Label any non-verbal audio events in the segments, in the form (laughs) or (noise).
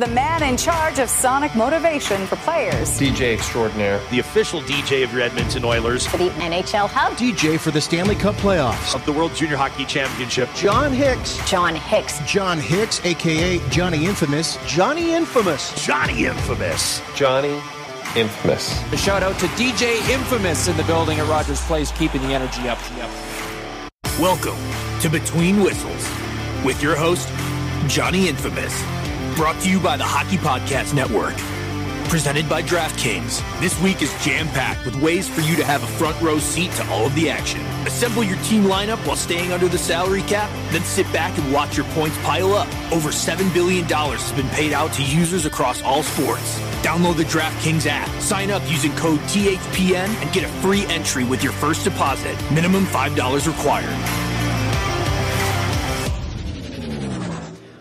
the man in charge of sonic motivation for players. DJ extraordinaire. The official DJ of your Edmonton Oilers. For the NHL Hub. DJ for the Stanley Cup playoffs. Of the World Junior Hockey Championship. John Hicks. John Hicks. John Hicks, a.k.a. Johnny Infamous. Johnny Infamous. Johnny Infamous. Johnny Infamous. A shout out to DJ Infamous in the building at Rogers Place, keeping the energy up. Welcome to Between Whistles with your host, Johnny Infamous. Brought to you by the Hockey Podcast Network. Presented by DraftKings. This week is jam packed with ways for you to have a front row seat to all of the action. Assemble your team lineup while staying under the salary cap, then sit back and watch your points pile up. Over $7 billion has been paid out to users across all sports. Download the DraftKings app, sign up using code THPN, and get a free entry with your first deposit. Minimum $5 required.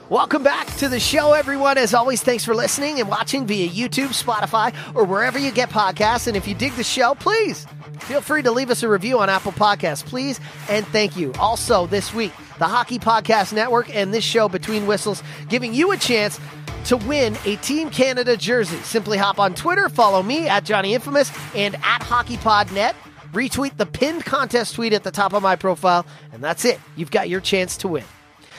Welcome back to the show, everyone. As always, thanks for listening and watching via YouTube, Spotify, or wherever you get podcasts. And if you dig the show, please feel free to leave us a review on Apple Podcasts, please. And thank you. Also, this week, the Hockey Podcast Network and this show, Between Whistles, giving you a chance to win a Team Canada jersey. Simply hop on Twitter, follow me at Johnny Infamous and at HockeyPodNet. Retweet the pinned contest tweet at the top of my profile, and that's it. You've got your chance to win.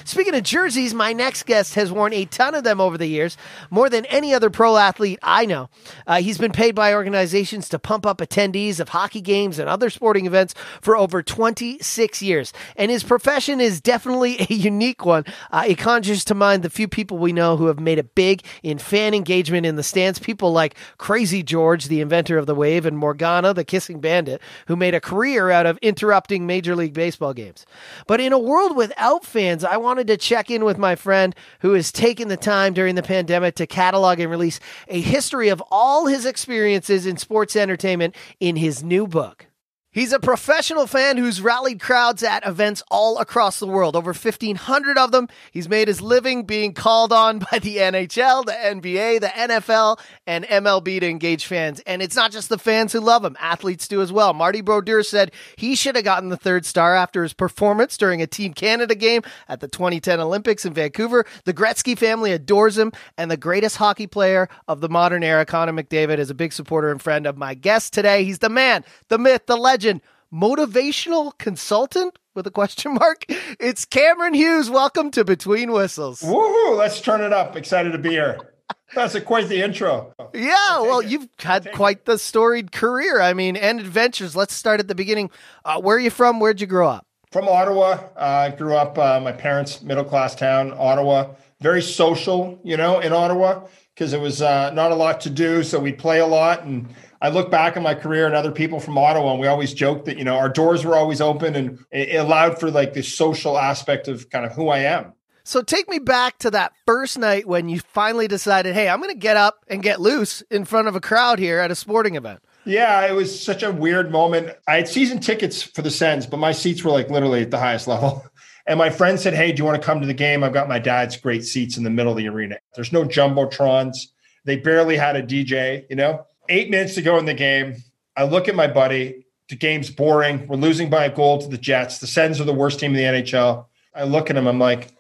Speaking of jerseys, my next guest has worn a ton of them over the years, more than any other pro athlete I know. Uh, he's been paid by organizations to pump up attendees of hockey games and other sporting events for over 26 years. And his profession is definitely a unique one. Uh, it conjures to mind the few people we know who have made it big in fan engagement in the stands. People like Crazy George, the inventor of the wave, and Morgana, the kissing bandit, who made a career out of interrupting Major League Baseball games. But in a world without fans, I want wanted to check in with my friend who has taken the time during the pandemic to catalog and release a history of all his experiences in sports entertainment in his new book. He's a professional fan who's rallied crowds at events all across the world, over 1,500 of them. He's made his living being called on by the NHL, the NBA, the NFL, and MLB to engage fans. And it's not just the fans who love him, athletes do as well. Marty Brodeur said he should have gotten the third star after his performance during a Team Canada game at the 2010 Olympics in Vancouver. The Gretzky family adores him, and the greatest hockey player of the modern era, Connor McDavid, is a big supporter and friend of my guest today. He's the man, the myth, the legend legend, motivational consultant with a question mark. It's Cameron Hughes. Welcome to Between Whistles. Woohoo! Let's turn it up. Excited to be here. That's a, quite the intro. Yeah, well, it. you've had quite the storied career. I mean, and adventures. Let's start at the beginning. Uh, where are you from? Where'd you grow up? From Ottawa. Uh, I grew up, uh, my parents' middle class town, Ottawa. Very social, you know, in Ottawa because it was uh, not a lot to do. So we'd play a lot and I look back on my career and other people from Ottawa, and we always joke that you know our doors were always open, and it allowed for like this social aspect of kind of who I am. So take me back to that first night when you finally decided, hey, I'm going to get up and get loose in front of a crowd here at a sporting event. Yeah, it was such a weird moment. I had season tickets for the Sens, but my seats were like literally at the highest level. (laughs) And my friend said, Hey, do you want to come to the game? I've got my dad's great seats in the middle of the arena. There's no Jumbotrons. They barely had a DJ, you know? Eight minutes to go in the game. I look at my buddy. The game's boring. We're losing by a goal to the Jets. The Sens are the worst team in the NHL. I look at him. I'm like,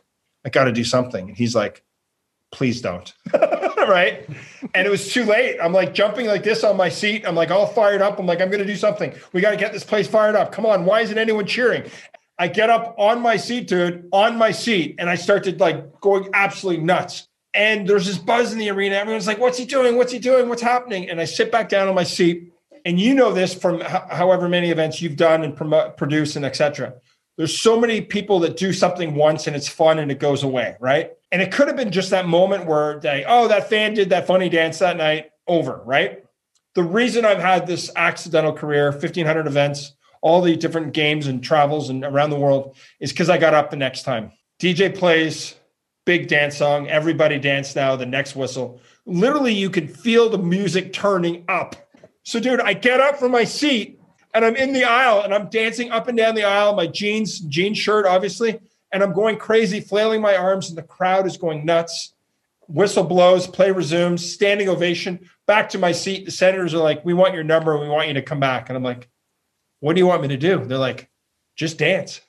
I got to do something. And he's like, please don't. (laughs) right. And it was too late. I'm like jumping like this on my seat. I'm like all fired up. I'm like, I'm going to do something. We got to get this place fired up. Come on. Why isn't anyone cheering? I get up on my seat, dude, on my seat, and I started like going absolutely nuts and there's this buzz in the arena. Everyone's like, "What's he doing? What's he doing? What's happening?" And I sit back down on my seat, and you know this from h- however many events you've done and promote, produce, and etc. There's so many people that do something once and it's fun and it goes away, right? And it could have been just that moment where they, oh, that fan did that funny dance that night, over, right? The reason I've had this accidental career, 1,500 events, all the different games and travels and around the world, is because I got up the next time. DJ plays, big dance song. Everybody dance now. The next whistle. Literally, you can feel the music turning up. So, dude, I get up from my seat and I'm in the aisle and I'm dancing up and down the aisle. My jeans, jean shirt, obviously, and I'm going crazy, flailing my arms, and the crowd is going nuts. Whistle blows, play resumes, standing ovation. Back to my seat. The senators are like, "We want your number. We want you to come back." And I'm like, "What do you want me to do?" They're like, "Just dance."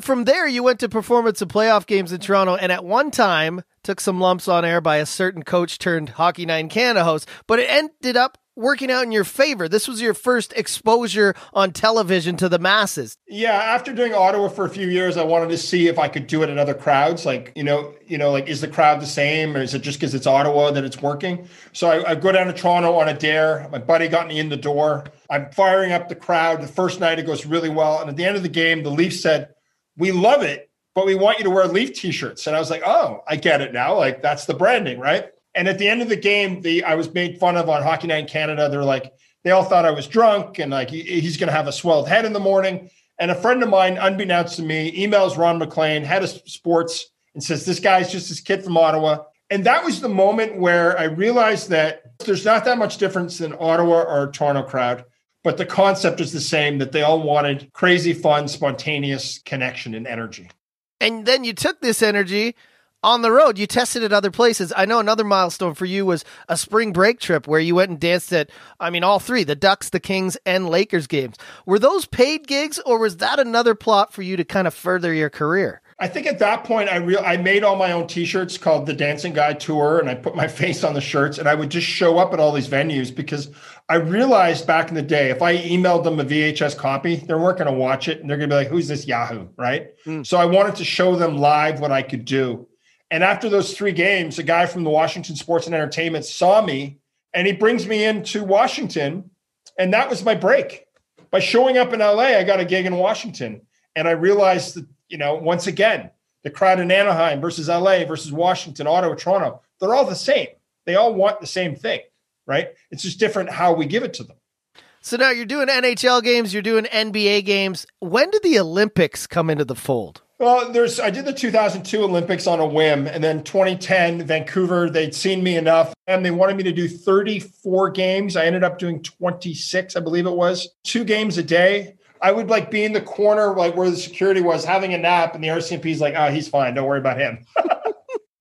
From there, you went to performance of playoff games in Toronto, and at one time took some lumps on air by a certain coach turned Hockey in Canada host, but it ended up working out in your favor. This was your first exposure on television to the masses. Yeah, after doing Ottawa for a few years, I wanted to see if I could do it in other crowds. Like, you know, you know, like is the crowd the same, or is it just because it's Ottawa that it's working? So I, I go down to Toronto on a dare. My buddy got me in the door. I'm firing up the crowd. The first night it goes really well, and at the end of the game, the Leafs said, "We love it, but we want you to wear Leaf t-shirts." And I was like, "Oh, I get it now. Like that's the branding, right?" And at the end of the game, the I was made fun of on Hockey Night in Canada. They're like, they all thought I was drunk and like he, he's going to have a swelled head in the morning. And a friend of mine, unbeknownst to me, emails Ron MacLean, head of sports, and says, This guy's just this kid from Ottawa. And that was the moment where I realized that there's not that much difference in Ottawa or Toronto crowd, but the concept is the same that they all wanted crazy, fun, spontaneous connection and energy. And then you took this energy on the road. You tested at other places. I know another milestone for you was a spring break trip where you went and danced at, I mean, all three the Ducks, the Kings, and Lakers games. Were those paid gigs or was that another plot for you to kind of further your career? I think at that point I real I made all my own t-shirts called the Dancing Guy Tour and I put my (laughs) face on the shirts and I would just show up at all these venues because I realized back in the day if I emailed them a VHS copy, they weren't going to watch it and they're going to be like who's this Yahoo, right? Mm. So I wanted to show them live what I could do. And after those three games, a guy from the Washington Sports and Entertainment saw me and he brings me into Washington. And that was my break. By showing up in LA, I got a gig in Washington. And I realized that, you know, once again, the crowd in Anaheim versus LA versus Washington, Ottawa, Toronto, they're all the same. They all want the same thing, right? It's just different how we give it to them. So now you're doing NHL games, you're doing NBA games. When did the Olympics come into the fold? Well, there's I did the 2002 Olympics on a whim, and then 2010 Vancouver. They'd seen me enough, and they wanted me to do 34 games. I ended up doing 26, I believe it was, two games a day. I would like be in the corner, like where the security was, having a nap, and the RCMP's like, "Oh, he's fine. Don't worry about him." (laughs)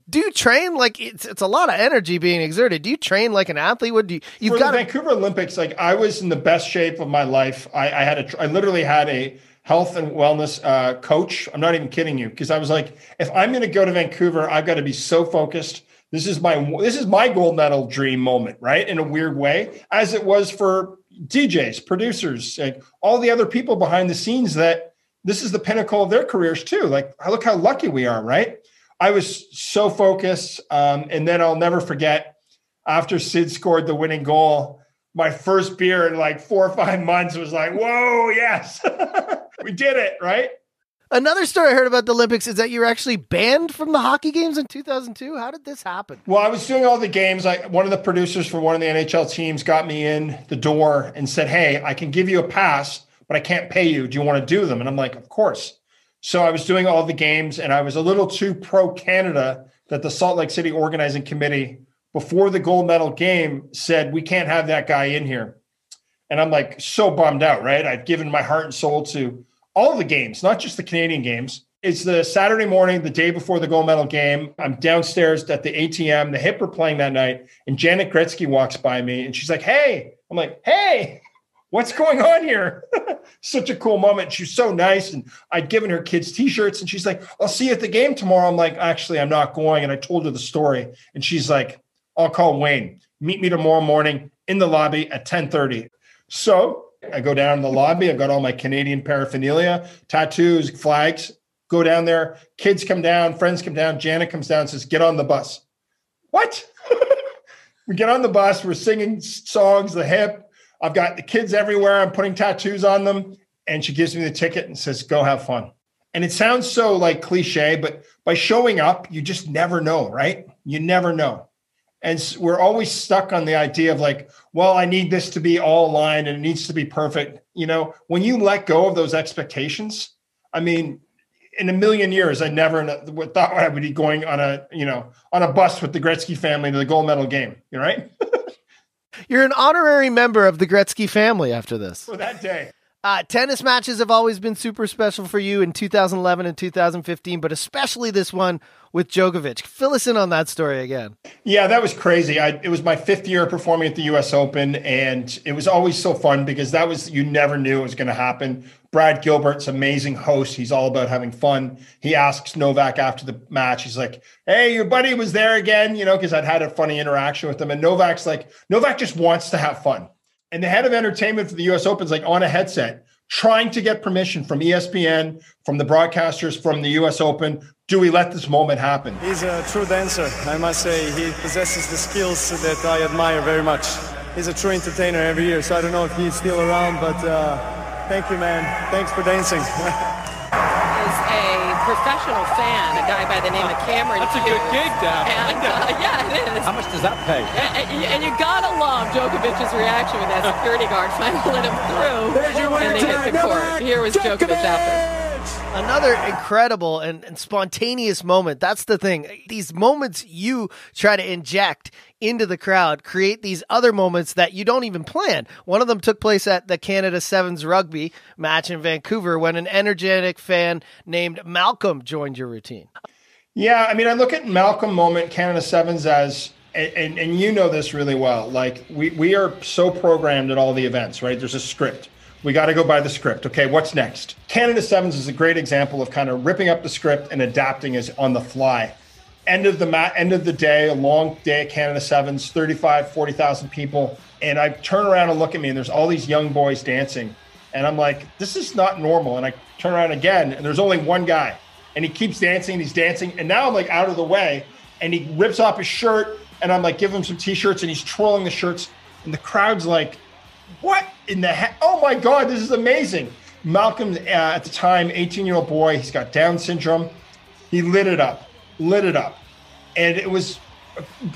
do you train like it's it's a lot of energy being exerted? Do you train like an athlete? Would you you've got the Vancouver Olympics? Like I was in the best shape of my life. I, I had a I literally had a health and wellness uh, coach. I'm not even kidding you because I was like, if I'm going to go to Vancouver, I've got to be so focused. This is my this is my gold medal dream moment, right? In a weird way, as it was for DJs, producers, like all the other people behind the scenes that this is the pinnacle of their careers too. Like, look how lucky we are, right? I was so focused, um, and then I'll never forget after Sid scored the winning goal my first beer in like four or five months was like, whoa, yes, (laughs) we did it, right? Another story I heard about the Olympics is that you were actually banned from the hockey games in 2002. How did this happen? Well, I was doing all the games. Like one of the producers for one of the NHL teams got me in the door and said, "Hey, I can give you a pass, but I can't pay you. Do you want to do them?" And I'm like, "Of course." So I was doing all the games, and I was a little too pro Canada that the Salt Lake City organizing committee before the gold medal game said, We can't have that guy in here. And I'm like, so bummed out, right? I've given my heart and soul to all the games, not just the Canadian games. It's the Saturday morning, the day before the gold medal game. I'm downstairs at the ATM. The Hip playing that night, and Janet Gretzky walks by me and she's like, Hey, I'm like, Hey, what's going on here? (laughs) Such a cool moment. She's so nice. And I'd given her kids t-shirts and she's like, I'll see you at the game tomorrow. I'm like, actually, I'm not going. And I told her the story. And she's like, I'll call Wayne. Meet me tomorrow morning in the lobby at 10:30. So I go down in the lobby. I've got all my Canadian paraphernalia, tattoos, flags. Go down there. Kids come down, friends come down. Janet comes down and says, Get on the bus. What? (laughs) we get on the bus. We're singing songs, the hip. I've got the kids everywhere. I'm putting tattoos on them. And she gives me the ticket and says, Go have fun. And it sounds so like cliche, but by showing up, you just never know, right? You never know. And we're always stuck on the idea of like, well, I need this to be all aligned and it needs to be perfect. You know, when you let go of those expectations, I mean, in a million years, I never thought I would be going on a, you know, on a bus with the Gretzky family to the gold medal game. You right? (laughs) You're an honorary member of the Gretzky family after this. For that day. Uh, tennis matches have always been super special for you in 2011 and 2015, but especially this one with Djokovic. Fill us in on that story again. Yeah, that was crazy. I, it was my fifth year performing at the U.S. Open, and it was always so fun because that was you never knew it was going to happen. Brad Gilbert's amazing host. He's all about having fun. He asks Novak after the match. He's like, "Hey, your buddy was there again," you know, because I'd had a funny interaction with him. And Novak's like, Novak just wants to have fun. And the head of entertainment for the U.S. Open's like on a headset, trying to get permission from ESPN, from the broadcasters, from the U.S. Open. Do we let this moment happen? He's a true dancer, I must say. He possesses the skills that I admire very much. He's a true entertainer every year, so I don't know if he's still around, but. Uh, Thank you, man. Thanks for dancing. (laughs) is a professional fan, a guy by the name of Cameron. That's a good gig, Dad. And, uh, yeah, it is. How much does that pay? And, and you gotta love Djokovic's reaction when that security guard (laughs) finally let him through. There's your winner and they hit the court. Here was Djokovic after. Another incredible and, and spontaneous moment. That's the thing. These moments you try to inject into the crowd create these other moments that you don't even plan. One of them took place at the Canada Sevens rugby match in Vancouver when an energetic fan named Malcolm joined your routine. Yeah, I mean, I look at Malcolm moment Canada Sevens as, and, and you know this really well. Like we we are so programmed at all the events, right? There's a script. We got to go by the script. Okay, what's next? Canada Sevens is a great example of kind of ripping up the script and adapting as on the fly. End of the mat, end of the day, a long day at Canada Sevens, 35, 40,000 people. And I turn around and look at me, and there's all these young boys dancing. And I'm like, this is not normal. And I turn around again, and there's only one guy. And he keeps dancing, and he's dancing. And now I'm like out of the way, and he rips off his shirt, and I'm like, give him some t-shirts, and he's twirling the shirts. And the crowd's like, what in the heck? Oh my God, this is amazing. Malcolm, uh, at the time, 18 year old boy, he's got Down syndrome. He lit it up, lit it up. And it was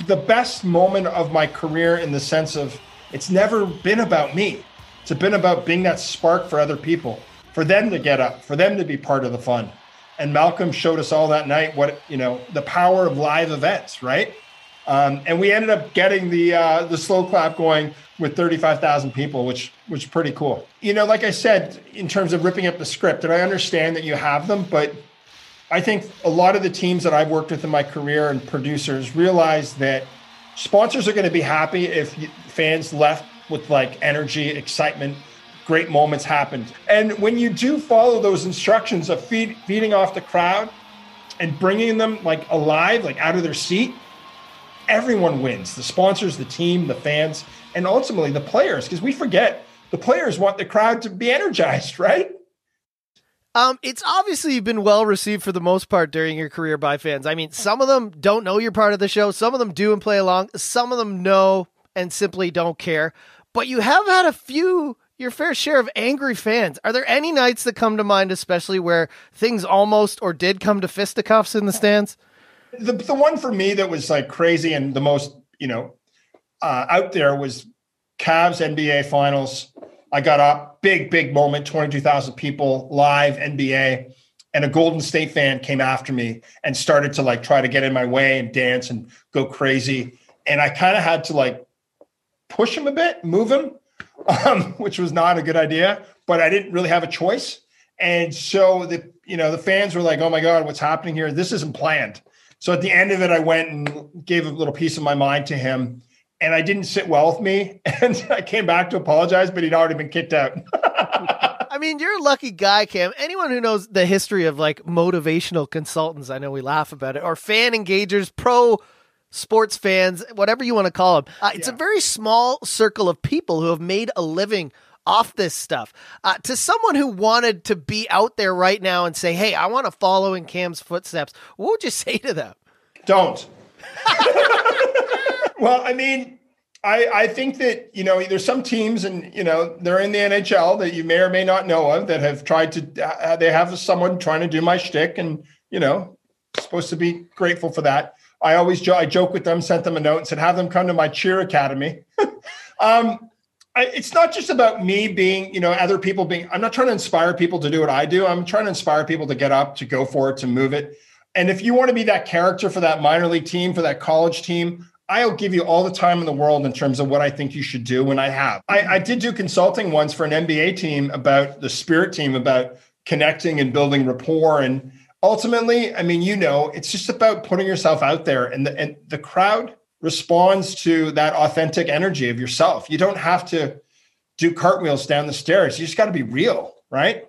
the best moment of my career in the sense of it's never been about me. It's been about being that spark for other people, for them to get up, for them to be part of the fun. And Malcolm showed us all that night what, you know, the power of live events, right? Um, and we ended up getting the uh, the slow clap going with 35,000 people, which which is pretty cool. You know, like I said, in terms of ripping up the script, and I understand that you have them, but I think a lot of the teams that I've worked with in my career and producers realize that sponsors are going to be happy if fans left with like energy, excitement, great moments happened. And when you do follow those instructions of feed, feeding off the crowd and bringing them like alive, like out of their seat, everyone wins the sponsors, the team, the fans, and ultimately the players, because we forget the players want the crowd to be energized, (laughs) right? Um, it's obviously been well received for the most part during your career by fans. I mean, some of them don't know you're part of the show, some of them do and play along, some of them know and simply don't care. But you have had a few, your fair share of angry fans. Are there any nights that come to mind, especially where things almost or did come to fisticuffs in the stands? The, the one for me that was like crazy and the most, you know, uh, out there was Cavs NBA Finals. I got up, big, big moment, 22,000 people live NBA. And a Golden State fan came after me and started to like try to get in my way and dance and go crazy. And I kind of had to like push him a bit, move him, (laughs) um, which was not a good idea, but I didn't really have a choice. And so the, you know, the fans were like, oh my God, what's happening here? This isn't planned. So at the end of it, I went and gave a little piece of my mind to him and I didn't sit well with me. (laughs) And I came back to apologize, but he'd already been kicked out. (laughs) I mean, you're a lucky guy, Cam. Anyone who knows the history of like motivational consultants, I know we laugh about it, or fan engagers, pro sports fans, whatever you want to call them. Uh, it's yeah. a very small circle of people who have made a living off this stuff. Uh, to someone who wanted to be out there right now and say, hey, I want to follow in Cam's footsteps, what would you (laughs) say to them? Don't. (laughs) well, I mean, I, I think that you know there's some teams and you know they're in the NHL that you may or may not know of that have tried to uh, they have someone trying to do my shtick and you know supposed to be grateful for that. I always jo- I joke with them, sent them a note and said have them come to my cheer academy. (laughs) um, I, it's not just about me being you know other people being. I'm not trying to inspire people to do what I do. I'm trying to inspire people to get up, to go for it, to move it. And if you want to be that character for that minor league team, for that college team, I'll give you all the time in the world in terms of what I think you should do, and I have. I, I, did do consulting once for an NBA team about the spirit team, about connecting and building rapport. And ultimately, I mean, you know, it's just about putting yourself out there, and the, and the crowd responds to that authentic energy of yourself. You don't have to do cartwheels down the stairs. You just got to be real, right?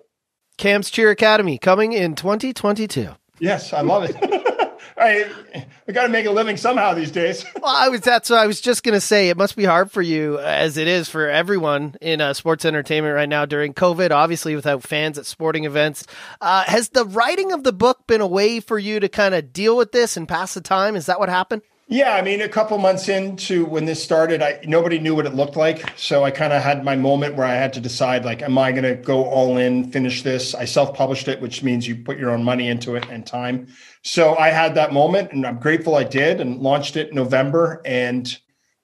Cam's Cheer Academy coming in 2022. Yes, I love it. I I got to make a living somehow these days. (laughs) well, I was that's what I was just gonna say. It must be hard for you, as it is for everyone in uh, sports entertainment right now during COVID. Obviously, without fans at sporting events, uh, has the writing of the book been a way for you to kind of deal with this and pass the time? Is that what happened? Yeah, I mean, a couple months into when this started, I nobody knew what it looked like, so I kind of had my moment where I had to decide, like, am I going to go all in, finish this? I self-published it, which means you put your own money into it and time. So I had that moment, and I'm grateful I did, and launched it in November. And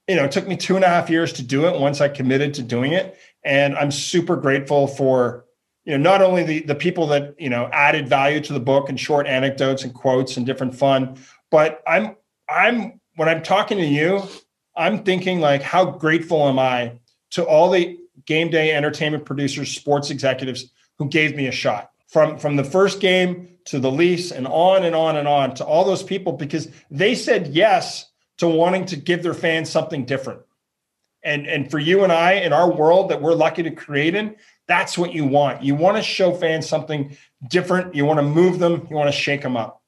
you know, it took me two and a half years to do it. Once I committed to doing it, and I'm super grateful for you know not only the the people that you know added value to the book and short anecdotes and quotes and different fun, but I'm I'm when I'm talking to you, I'm thinking like, how grateful am I to all the game day entertainment producers, sports executives who gave me a shot from from the first game to the lease and on and on and on to all those people because they said yes to wanting to give their fans something different. And and for you and I in our world that we're lucky to create in, that's what you want. You want to show fans something different. You want to move them. You want to shake them up.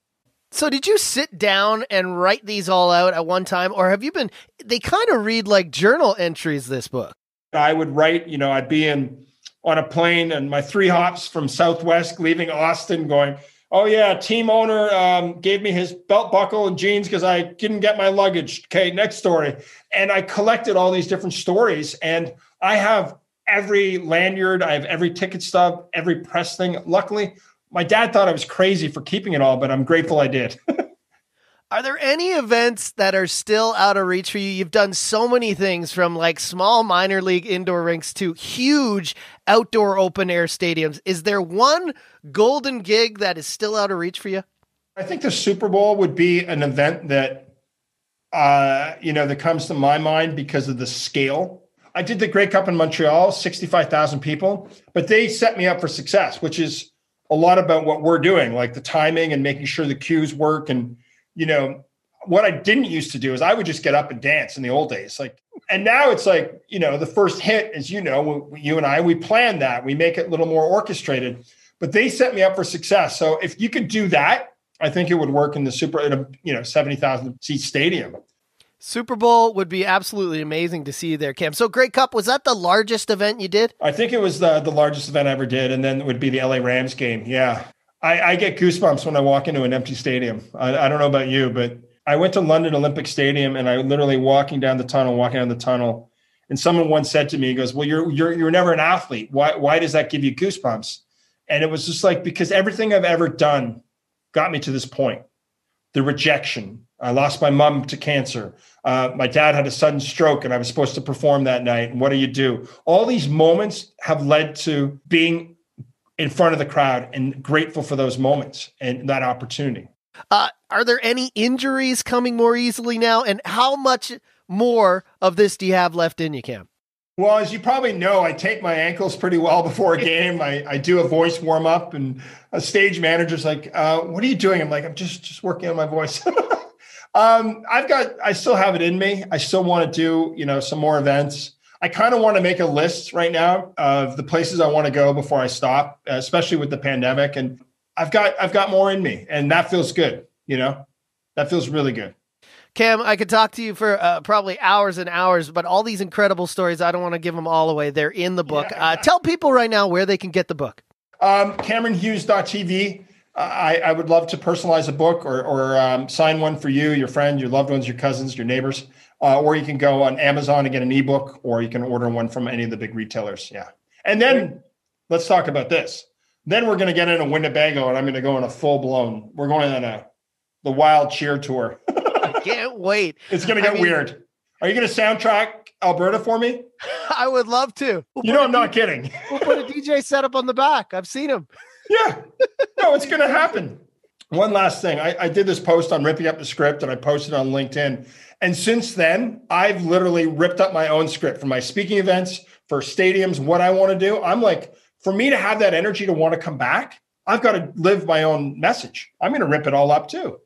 So did you sit down and write these all out at one time or have you been they kind of read like journal entries this book? I would write, you know, I'd be in on a plane and my three hops from Southwest leaving Austin going, "Oh yeah, team owner um, gave me his belt buckle and jeans because I didn't get my luggage." Okay, next story. And I collected all these different stories and I have every lanyard, I have every ticket stub, every press thing. Luckily, my dad thought I was crazy for keeping it all, but I'm grateful I did. (laughs) Are there any events that are still out of reach for you? You've done so many things from like small minor league indoor rinks to huge outdoor open air stadiums. Is there one golden gig that is still out of reach for you? I think the Super Bowl would be an event that uh, you know that comes to my mind because of the scale. I did the Grey Cup in Montreal, 65,000 people, but they set me up for success, which is a lot about what we're doing, like the timing and making sure the cues work. And, you know, what I didn't used to do is I would just get up and dance in the old days. Like, and now it's like, you know, the first hit, as you know, you and I, we plan that, we make it a little more orchestrated, but they set me up for success. So if you could do that, I think it would work in the super, in a, you know, 70,000 seat stadium. Super Bowl would be absolutely amazing to see there, Cam. So, Grey Cup was that the largest event you did? I think it was the the largest event I ever did, and then it would be the LA Rams game. Yeah, I, I get goosebumps when I walk into an empty stadium. I, I, don't know about you, but I went to London Olympic Stadium, and I literally walking down the tunnel, walking down the tunnel, and someone once said to me, "He goes, well, you're you're you're never an athlete. Why why does that give you goosebumps?" And it was just like because everything I've ever done got me to this point. The rejection, I lost my mom to cancer. Uh, my dad had a sudden stroke and I was supposed to perform that night. And what do you do? All these moments have led to being in front of the crowd and grateful for those moments and that opportunity. Uh, are there any injuries coming more easily now? And how much more of this do you have left in you, Cam? Well, as you probably know, I take my ankles pretty well (laughs) before a (laughs) game. I, I do a voice warm up, and a stage manager's like, uh, "What are you doing?" I'm like, "I'm just just working on my voice." (laughs) Um, I've got, I still have it in me. I still want to do, you know, some more events. I kind of want to make a list right now of the places I want to go before I stop, especially with the pandemic. And I've got, I've got more in me, and that feels good. You know, that feels really good. Cam, I could talk to you for uh, probably hours and hours, but all these incredible stories, I don't want to give them all away. They're in the book. Yeah. Uh, tell people right now where they can get the book. Um, CameronHughes.tv. I, I, would love to personalize a book or, or um, sign one for you, your friend, your loved ones, your cousins, your neighbors. Uh, or you can go on Amazon and get an ebook, or you can order one from any of the big retailers. Yeah. And then let's talk about this. Then we're going to get into Winnebago, and I'm going to go on a full blown. We're going on a the wild cheer tour. (laughs) I can't wait. It's going to get I mean, weird. Are you going to soundtrack Alberta for me? (laughs) I would love to. We'll you know, I'm not kidding. We'll put a DJ setup on the back. I've seen him. Yeah. No, it's going to happen. One last thing. I, I, did this post on ripping up the script and I posted on LinkedIn. And since then, I've literally ripped up my own script for my speaking events, for stadiums, what I want to do. I'm like, for me to have that energy to want to come back, I've got to live my own message. I'm going to rip it all up too.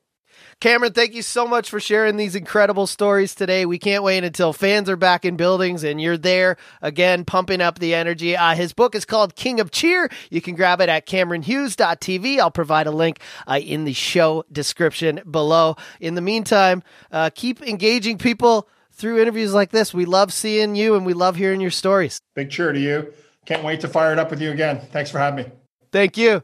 Cameron, thank you so much for sharing these incredible stories today. We can't wait until fans are back in buildings and you're there again, pumping up the energy. Uh, his book is called King of Cheer. You can grab it at CameronHughes.tv. I'll provide a link uh, in the show description below. In the meantime, uh, keep engaging people through interviews like this. We love seeing you and we love hearing your stories. Big cheer to you. Can't wait to fire it up with you again. Thanks for having me. Thank you.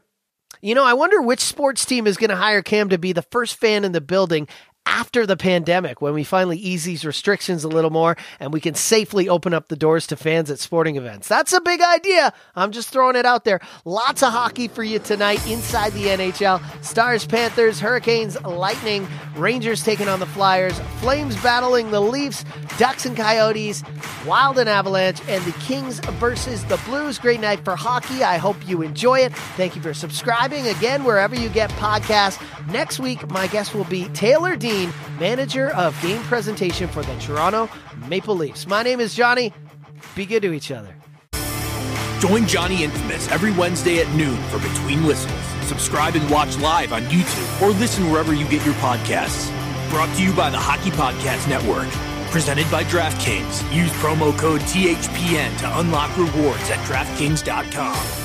You know, I wonder which sports team is going to hire Cam to be the first fan in the building after the pandemic when we finally ease these restrictions a little more and we can safely open up the doors to fans at sporting events. That's a big idea. I'm just throwing it out there. Lots of hockey for you tonight inside the NHL. Stars, Panthers, Hurricanes, Lightning, Rangers taking on the Flyers, Flames battling the Leafs, Ducks and Coyotes, Wild and Avalanche, and the Kings versus the Blues. Great night for hockey. I hope you enjoy it. Thank you for subscribing again wherever you get podcasts. Next week, my guest will be Taylor Dean manager of game presentation for the Toronto Maple Leafs. My name is Johnny. Be good to each other. Join Johnny Infamous every Wednesday at noon for Between Whistles. Subscribe and watch live on YouTube or listen wherever you get your podcasts. Brought to you by the Hockey Podcast Network. Presented by DraftKings. Use promo code THPN to unlock rewards at DraftKings.com.